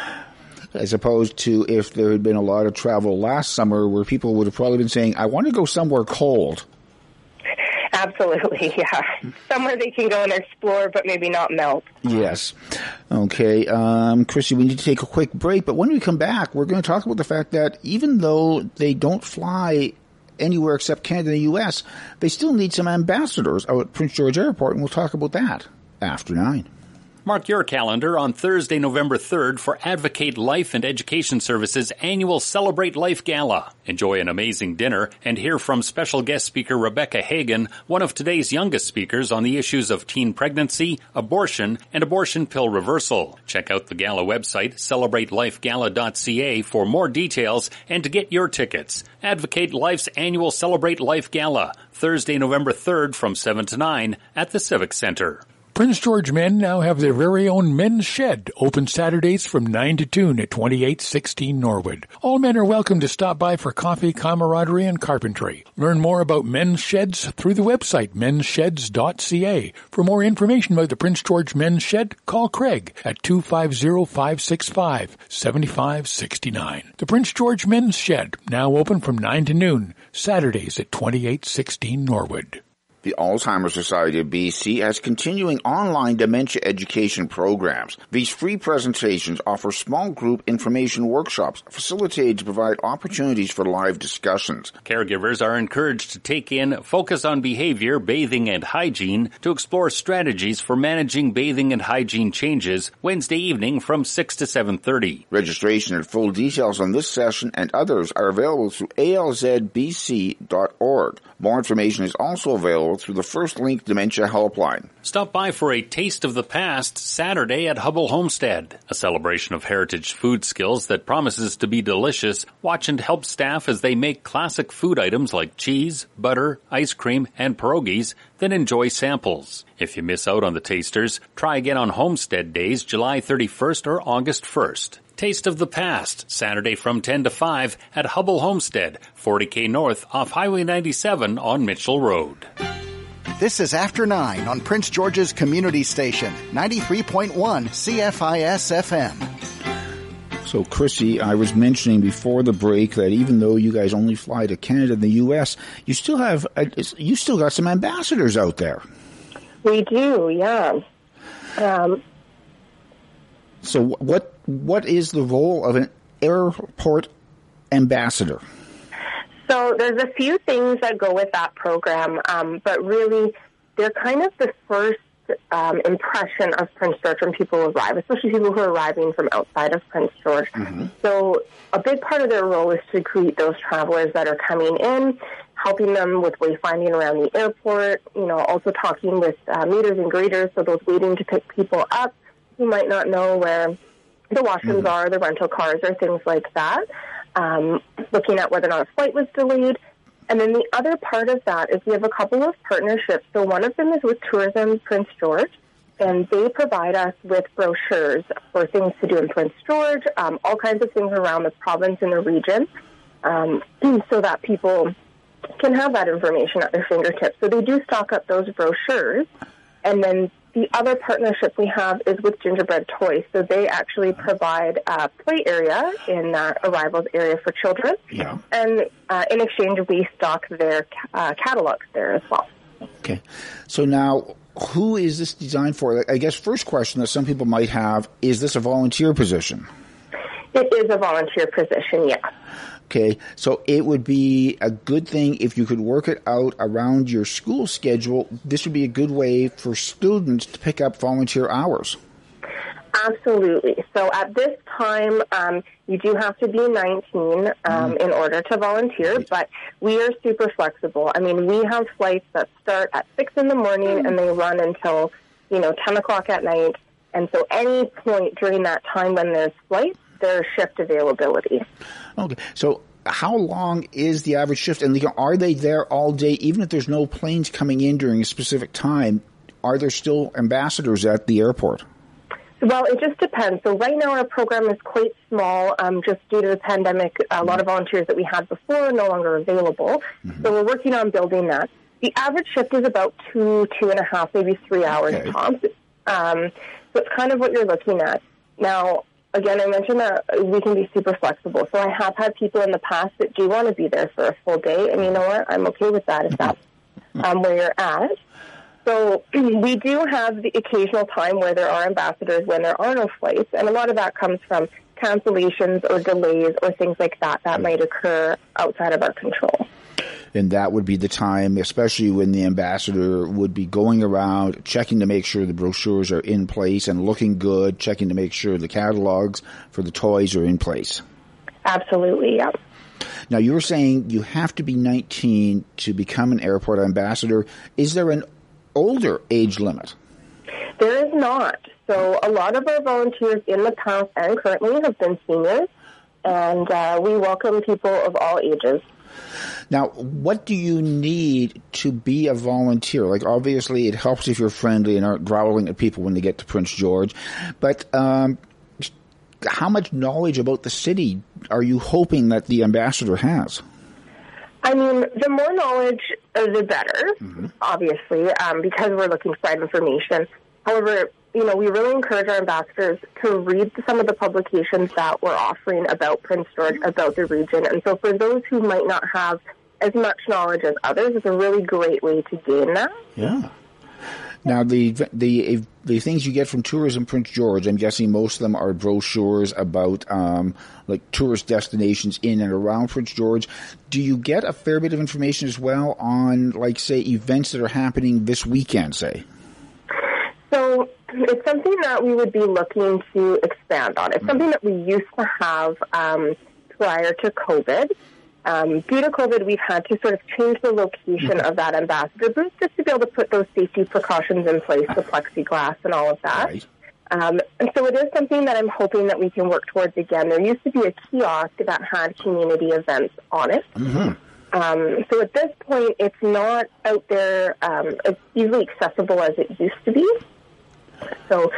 As opposed to if there had been a lot of travel last summer where people would have probably been saying, I want to go somewhere cold. Absolutely, yeah. Somewhere they can go and explore, but maybe not melt. Yes. Okay. Um, Chrissy, we need to take a quick break, but when we come back, we're going to talk about the fact that even though they don't fly anywhere except Canada and the U.S., they still need some ambassadors out at Prince George Airport, and we'll talk about that after nine. Mark your calendar on Thursday, November 3rd for Advocate Life and Education Services annual Celebrate Life Gala. Enjoy an amazing dinner and hear from special guest speaker Rebecca Hagan, one of today's youngest speakers on the issues of teen pregnancy, abortion, and abortion pill reversal. Check out the gala website, celebrateliFegala.ca for more details and to get your tickets. Advocate Life's annual Celebrate Life Gala, Thursday, November 3rd from 7 to 9 at the Civic Center. Prince George men now have their very own men's shed, open Saturdays from 9 to 2 at 2816 Norwood. All men are welcome to stop by for coffee, camaraderie, and carpentry. Learn more about men's sheds through the website mensheds.ca. For more information about the Prince George Men's Shed, call Craig at 250-565-7569. The Prince George Men's Shed, now open from 9 to noon, Saturdays at 2816 Norwood. The Alzheimer's Society of BC has continuing online dementia education programs. These free presentations offer small group information workshops facilitated to provide opportunities for live discussions. Caregivers are encouraged to take in Focus on Behavior, Bathing and Hygiene to explore strategies for managing bathing and hygiene changes Wednesday evening from 6 to 7.30. Registration and full details on this session and others are available through alzbc.org. More information is also available through the First Link Dementia Helpline. Stop by for a Taste of the Past Saturday at Huble Homestead, a celebration of heritage food skills that promises to be delicious. Watch and help staff as they make classic food items like cheese, butter, ice cream, and pierogies, then enjoy samples. If you miss out on the tasters, try again on Homestead Days, July 31st or August 1st. Taste of the Past, Saturday from 10 to 5 at Huble Homestead, 40K North off Highway 97 on Mitchell Road. This is After 9 on Prince George's Community Station, 93.1 CFIS FM. So, Chrissy, I was mentioning before the break that even though you guys only fly to Canada and the U.S., you still have uh, you still got some ambassadors out there. We do, yeah. Um, so, what what is the role of an airport ambassador? So there's a few things that go with that program, um, but really they're kind of the first um, impression of Prince George when people arrive, especially people who are arriving from outside of Prince George. Mm-hmm. So a big part of their role is to greet those travelers that are coming in, helping them with wayfinding around the airport, you know, also talking with uh, meeters and greeters, so those waiting to pick people up who might not know where the washrooms Mm-hmm. are, the rental cars, or things like that. Um, looking at whether or not a flight was delayed. And then the other part of that is we have a couple of partnerships. So one of them is with Tourism Prince George, and they provide us with brochures for things to do in Prince George, um, all kinds of things around the province and the region, um, so that people can have that information at their fingertips. So they do stock up those brochures, and then the other partnership we have is with Gingerbread Toys. So they actually provide a play area in that arrivals area for children. Yeah. And uh, in exchange, we stock their uh, catalogs there as well. Okay. So now, who is this designed for? I guess first question that some people might have is this a volunteer position? It is a volunteer position, yeah. Okay, so it would be a good thing if you could work it out around your school schedule. This would be a good way for students to pick up volunteer hours. Absolutely. So at this time, um, you do have to be 19 um, in order to volunteer, but we are super flexible. I mean, we have flights that start at 6 in the morning and they run until, you know, 10 o'clock at night. And so any point during that time when there's flights, there's shift availability. Okay. So how long is the average shift? And are they there all day, even if there's no planes coming in during a specific time? Are there still ambassadors at the airport? Well, it just depends. So right now our program is quite small, um, just due to the pandemic. A lot of volunteers that we had before are no longer available. So we're working on building that. The average shift is about two, two and a half, maybe three hours tops. Um, so it's kind of what you're looking at. Now, again, I mentioned that we can be super flexible. So I have had people in the past that do want to be there for a full day, and you know what? I'm okay with that if that's um, where you're at. So we do have the occasional time where there are ambassadors when there are no flights, and a lot of that comes from cancellations or delays or things like that that might occur outside of our control. And that would be the time, especially when the ambassador would be going around checking to make sure the brochures are in place and looking good, checking to make sure the catalogs for the toys are in place. Absolutely, yeah. Now, you were saying you have to be 19 to become an airport ambassador. Is there an older age limit? There is not. So a lot of our volunteers in the past and currently have been seniors, and uh, we welcome people of all ages. Now, what do you need to be a volunteer? Like, obviously, it helps if you're friendly and aren't growling at people when they get to Prince George. But um, how much knowledge about the city are you hoping that the ambassador has? I mean, the more knowledge, uh, the better, obviously, um, because we're looking to provide information. However, you know, we really encourage our ambassadors to read some of the publications that we're offering about Prince George, about the region. And so for those who might not have as much knowledge as others, it's a really great way to gain that. Yeah. Now the the the things you get from Tourism Prince George, I'm guessing most of them are brochures about um, like tourist destinations in and around Prince George. Do you get a fair bit of information as well on like say events that are happening this weekend, say? It's something that we would be looking to expand on. It's something that we used to have um, prior to COVID. Um, due to COVID, we've had to sort of change the location of that ambassador booth just to be able to put those safety precautions in place, the plexiglass and all of that. Um, and so it is something that I'm hoping that we can work towards again. There used to be a kiosk that had community events on it. Um, so at this point, it's not out there um, as easily accessible as it used to be. So,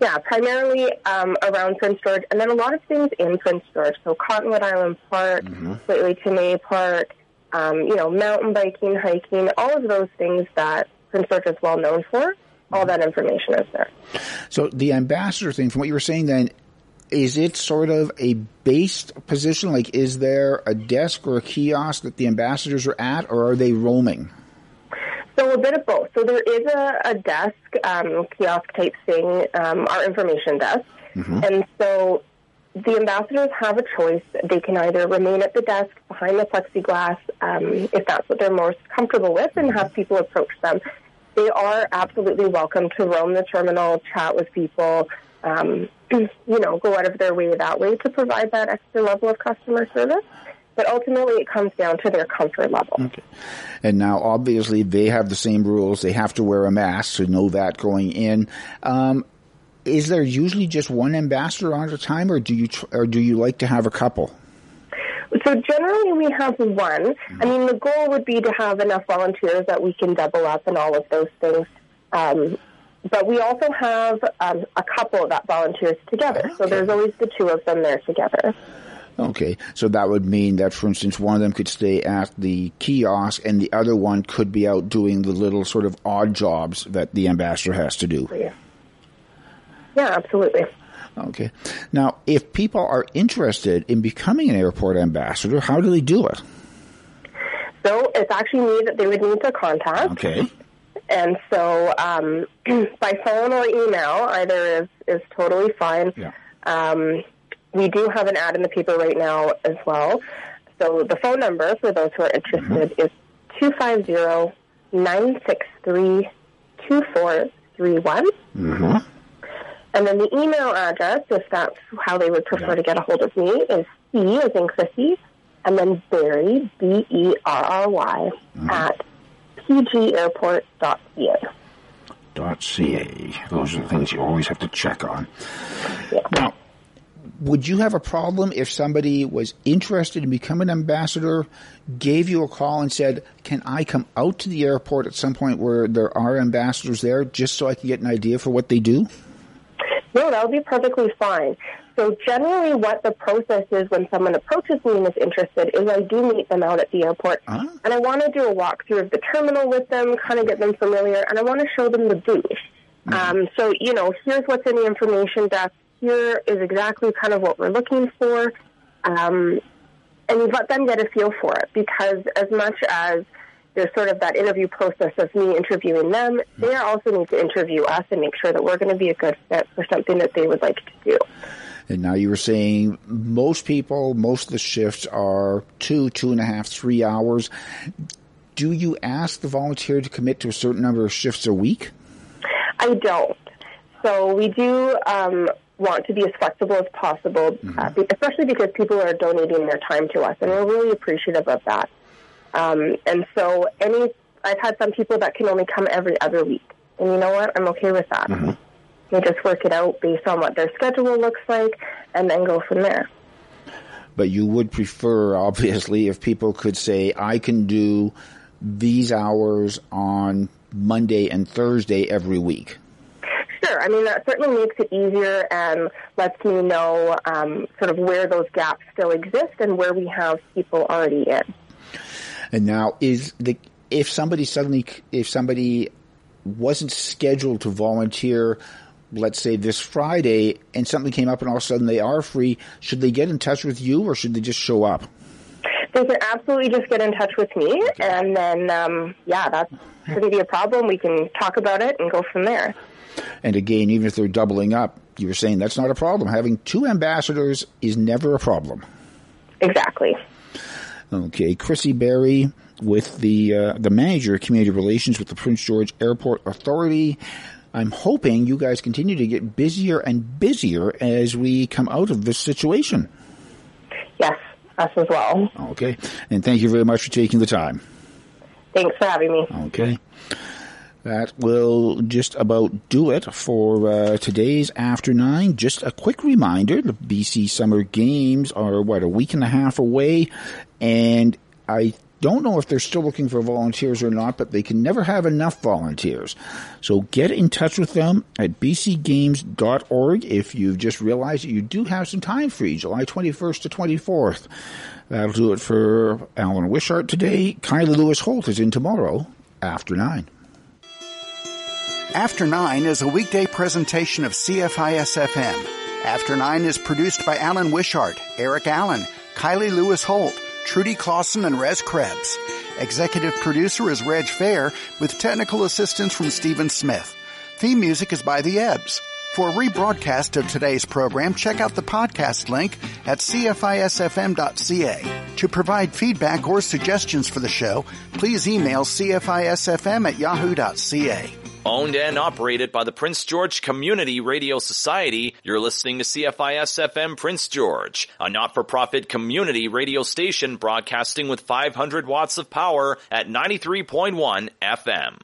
yeah, primarily um, around Prince George, and then a lot of things in Prince George. So Cottonwood Island Park, Slightly May Park, um, you know, mountain biking, hiking, all of those things that Prince George is well known for. All that information is there. So the ambassador thing, from what you were saying, then is it sort of a based position? Like, is there a desk or a kiosk that the ambassadors are at, or are they roaming? So a bit of both. So there is a, a desk, um, kiosk type thing, um, our information desk, and so the ambassadors have a choice. They can either remain at the desk behind the plexiglass, um, if that's what they're most comfortable with, and have people approach them. They are absolutely welcome to roam the terminal, chat with people, um, you know, go out of their way that way to provide that extra level of customer service. But ultimately, it comes down to their comfort level. And now, obviously, they have the same rules. They have to wear a mask, so know that going in. Um, is there usually just one ambassador on at a time, or do you tr- or do you like to have a couple? So generally we have one. I mean, the goal would be to have enough volunteers that we can double up and all of those things. Um, but we also have um, a couple that volunteers together. So there's always the two of them there together. Okay, so that would mean that, for instance, one of them could stay at the kiosk, and the other one could be out doing the little sort of odd jobs that the ambassador has to do. Yeah. Yeah, absolutely. Okay. Now, if people are interested in becoming an airport ambassador, how do they do it? So it's actually me that they would need to contact. Okay. And so um, by phone or email, either is, is totally fine. Yeah. Um, we do have an ad in the paper right now as well. So the phone number for those who are interested is 250 963 2431. Mm-hmm. And then the email address, if that's how they would prefer to get a hold of me, is C as in Chrissy, and then Berry, B E R R Y, at pgairport.ca. Dot .ca. Those are the things you always have to check on. Now, would you have a problem if somebody was interested in becoming an ambassador, gave you a call and said, "Can I come out to the airport at some point where there are ambassadors there, just so I can get an idea for what they do"? No, that would be perfectly fine. So generally what the process is when someone approaches me and is interested is I do meet them out at the airport and I want to do a walkthrough of the terminal with them, kind of get them familiar, and I want to show them the booth. Um, so, you know, here's what's in the information desk. Here is exactly kind of what we're looking for. Um, and you let them get a feel for it because as much as there's sort of that interview process of me interviewing them, they also need to interview us and make sure that we're going to be a good fit for something that they would like to do. And now you were saying most people, most of the shifts are two, two and a half, three hours. Do you ask the volunteer to commit to a certain number of shifts a week? I don't. So we do um, want to be as flexible as possible, uh, especially because people are donating their time to us, and we're really appreciative of that. Um, and so, any I've had some people that can only come every other week, and you know what? I'm okay with that. We just work it out based on what their schedule looks like, and then go from there. But you would prefer, obviously, if people could say, I can do these hours on Monday and Thursday every week. Sure. I mean, that certainly makes it easier and lets me know um, sort of where those gaps still exist and where we have people already in. And now is the if somebody suddenly if somebody wasn't scheduled to volunteer, let's say this Friday, and something came up and all of a sudden they are free, should they get in touch with you or should they just show up? They can absolutely just get in touch with me, and then, um, yeah, that shouldn't be a problem. We can talk about it and go from there. And again, even if they're doubling up, you were saying that's not a problem. Having two ambassadors is never a problem. Exactly. Okay, Chrissy Berry with the uh, the manager of community relations with the Prince George Airport Authority. I'm hoping you guys continue to get busier and busier as we come out of this situation. Yes, us as well. Okay, and thank you very much for taking the time. Thanks for having me. Okay. That will just about do it for uh, today's After Nine. Just a quick reminder, the BC Summer Games are, what, a week and a half away, and I don't know if they're still looking for volunteers or not, but they can never have enough volunteers. So get in touch with them at bcgames.org if you've just realized that you do have some time free, July 21st to 24th. That'll do it for Alan Wishart today. Kylie Lewis Holt is in tomorrow after 9. After 9 is a weekday presentation of CFIS FM. After 9 is produced by Alan Wishart, Eric Allen, Kylie Lewis Holt, Trudy Clausen, and Rez Krebs. Executive producer is Reg Fair with technical assistance from Stephen Smith. Theme music is by The Ebbs. For a rebroadcast of today's program, check out the podcast link at cfisfm.ca. To provide feedback or suggestions for the show, please email cfisfm at yahoo.ca. Owned and operated by the Prince George Community Radio Society, you're listening to CFIS FM Prince George, a not-for-profit community radio station broadcasting with 500 watts of power at 93.1 FM.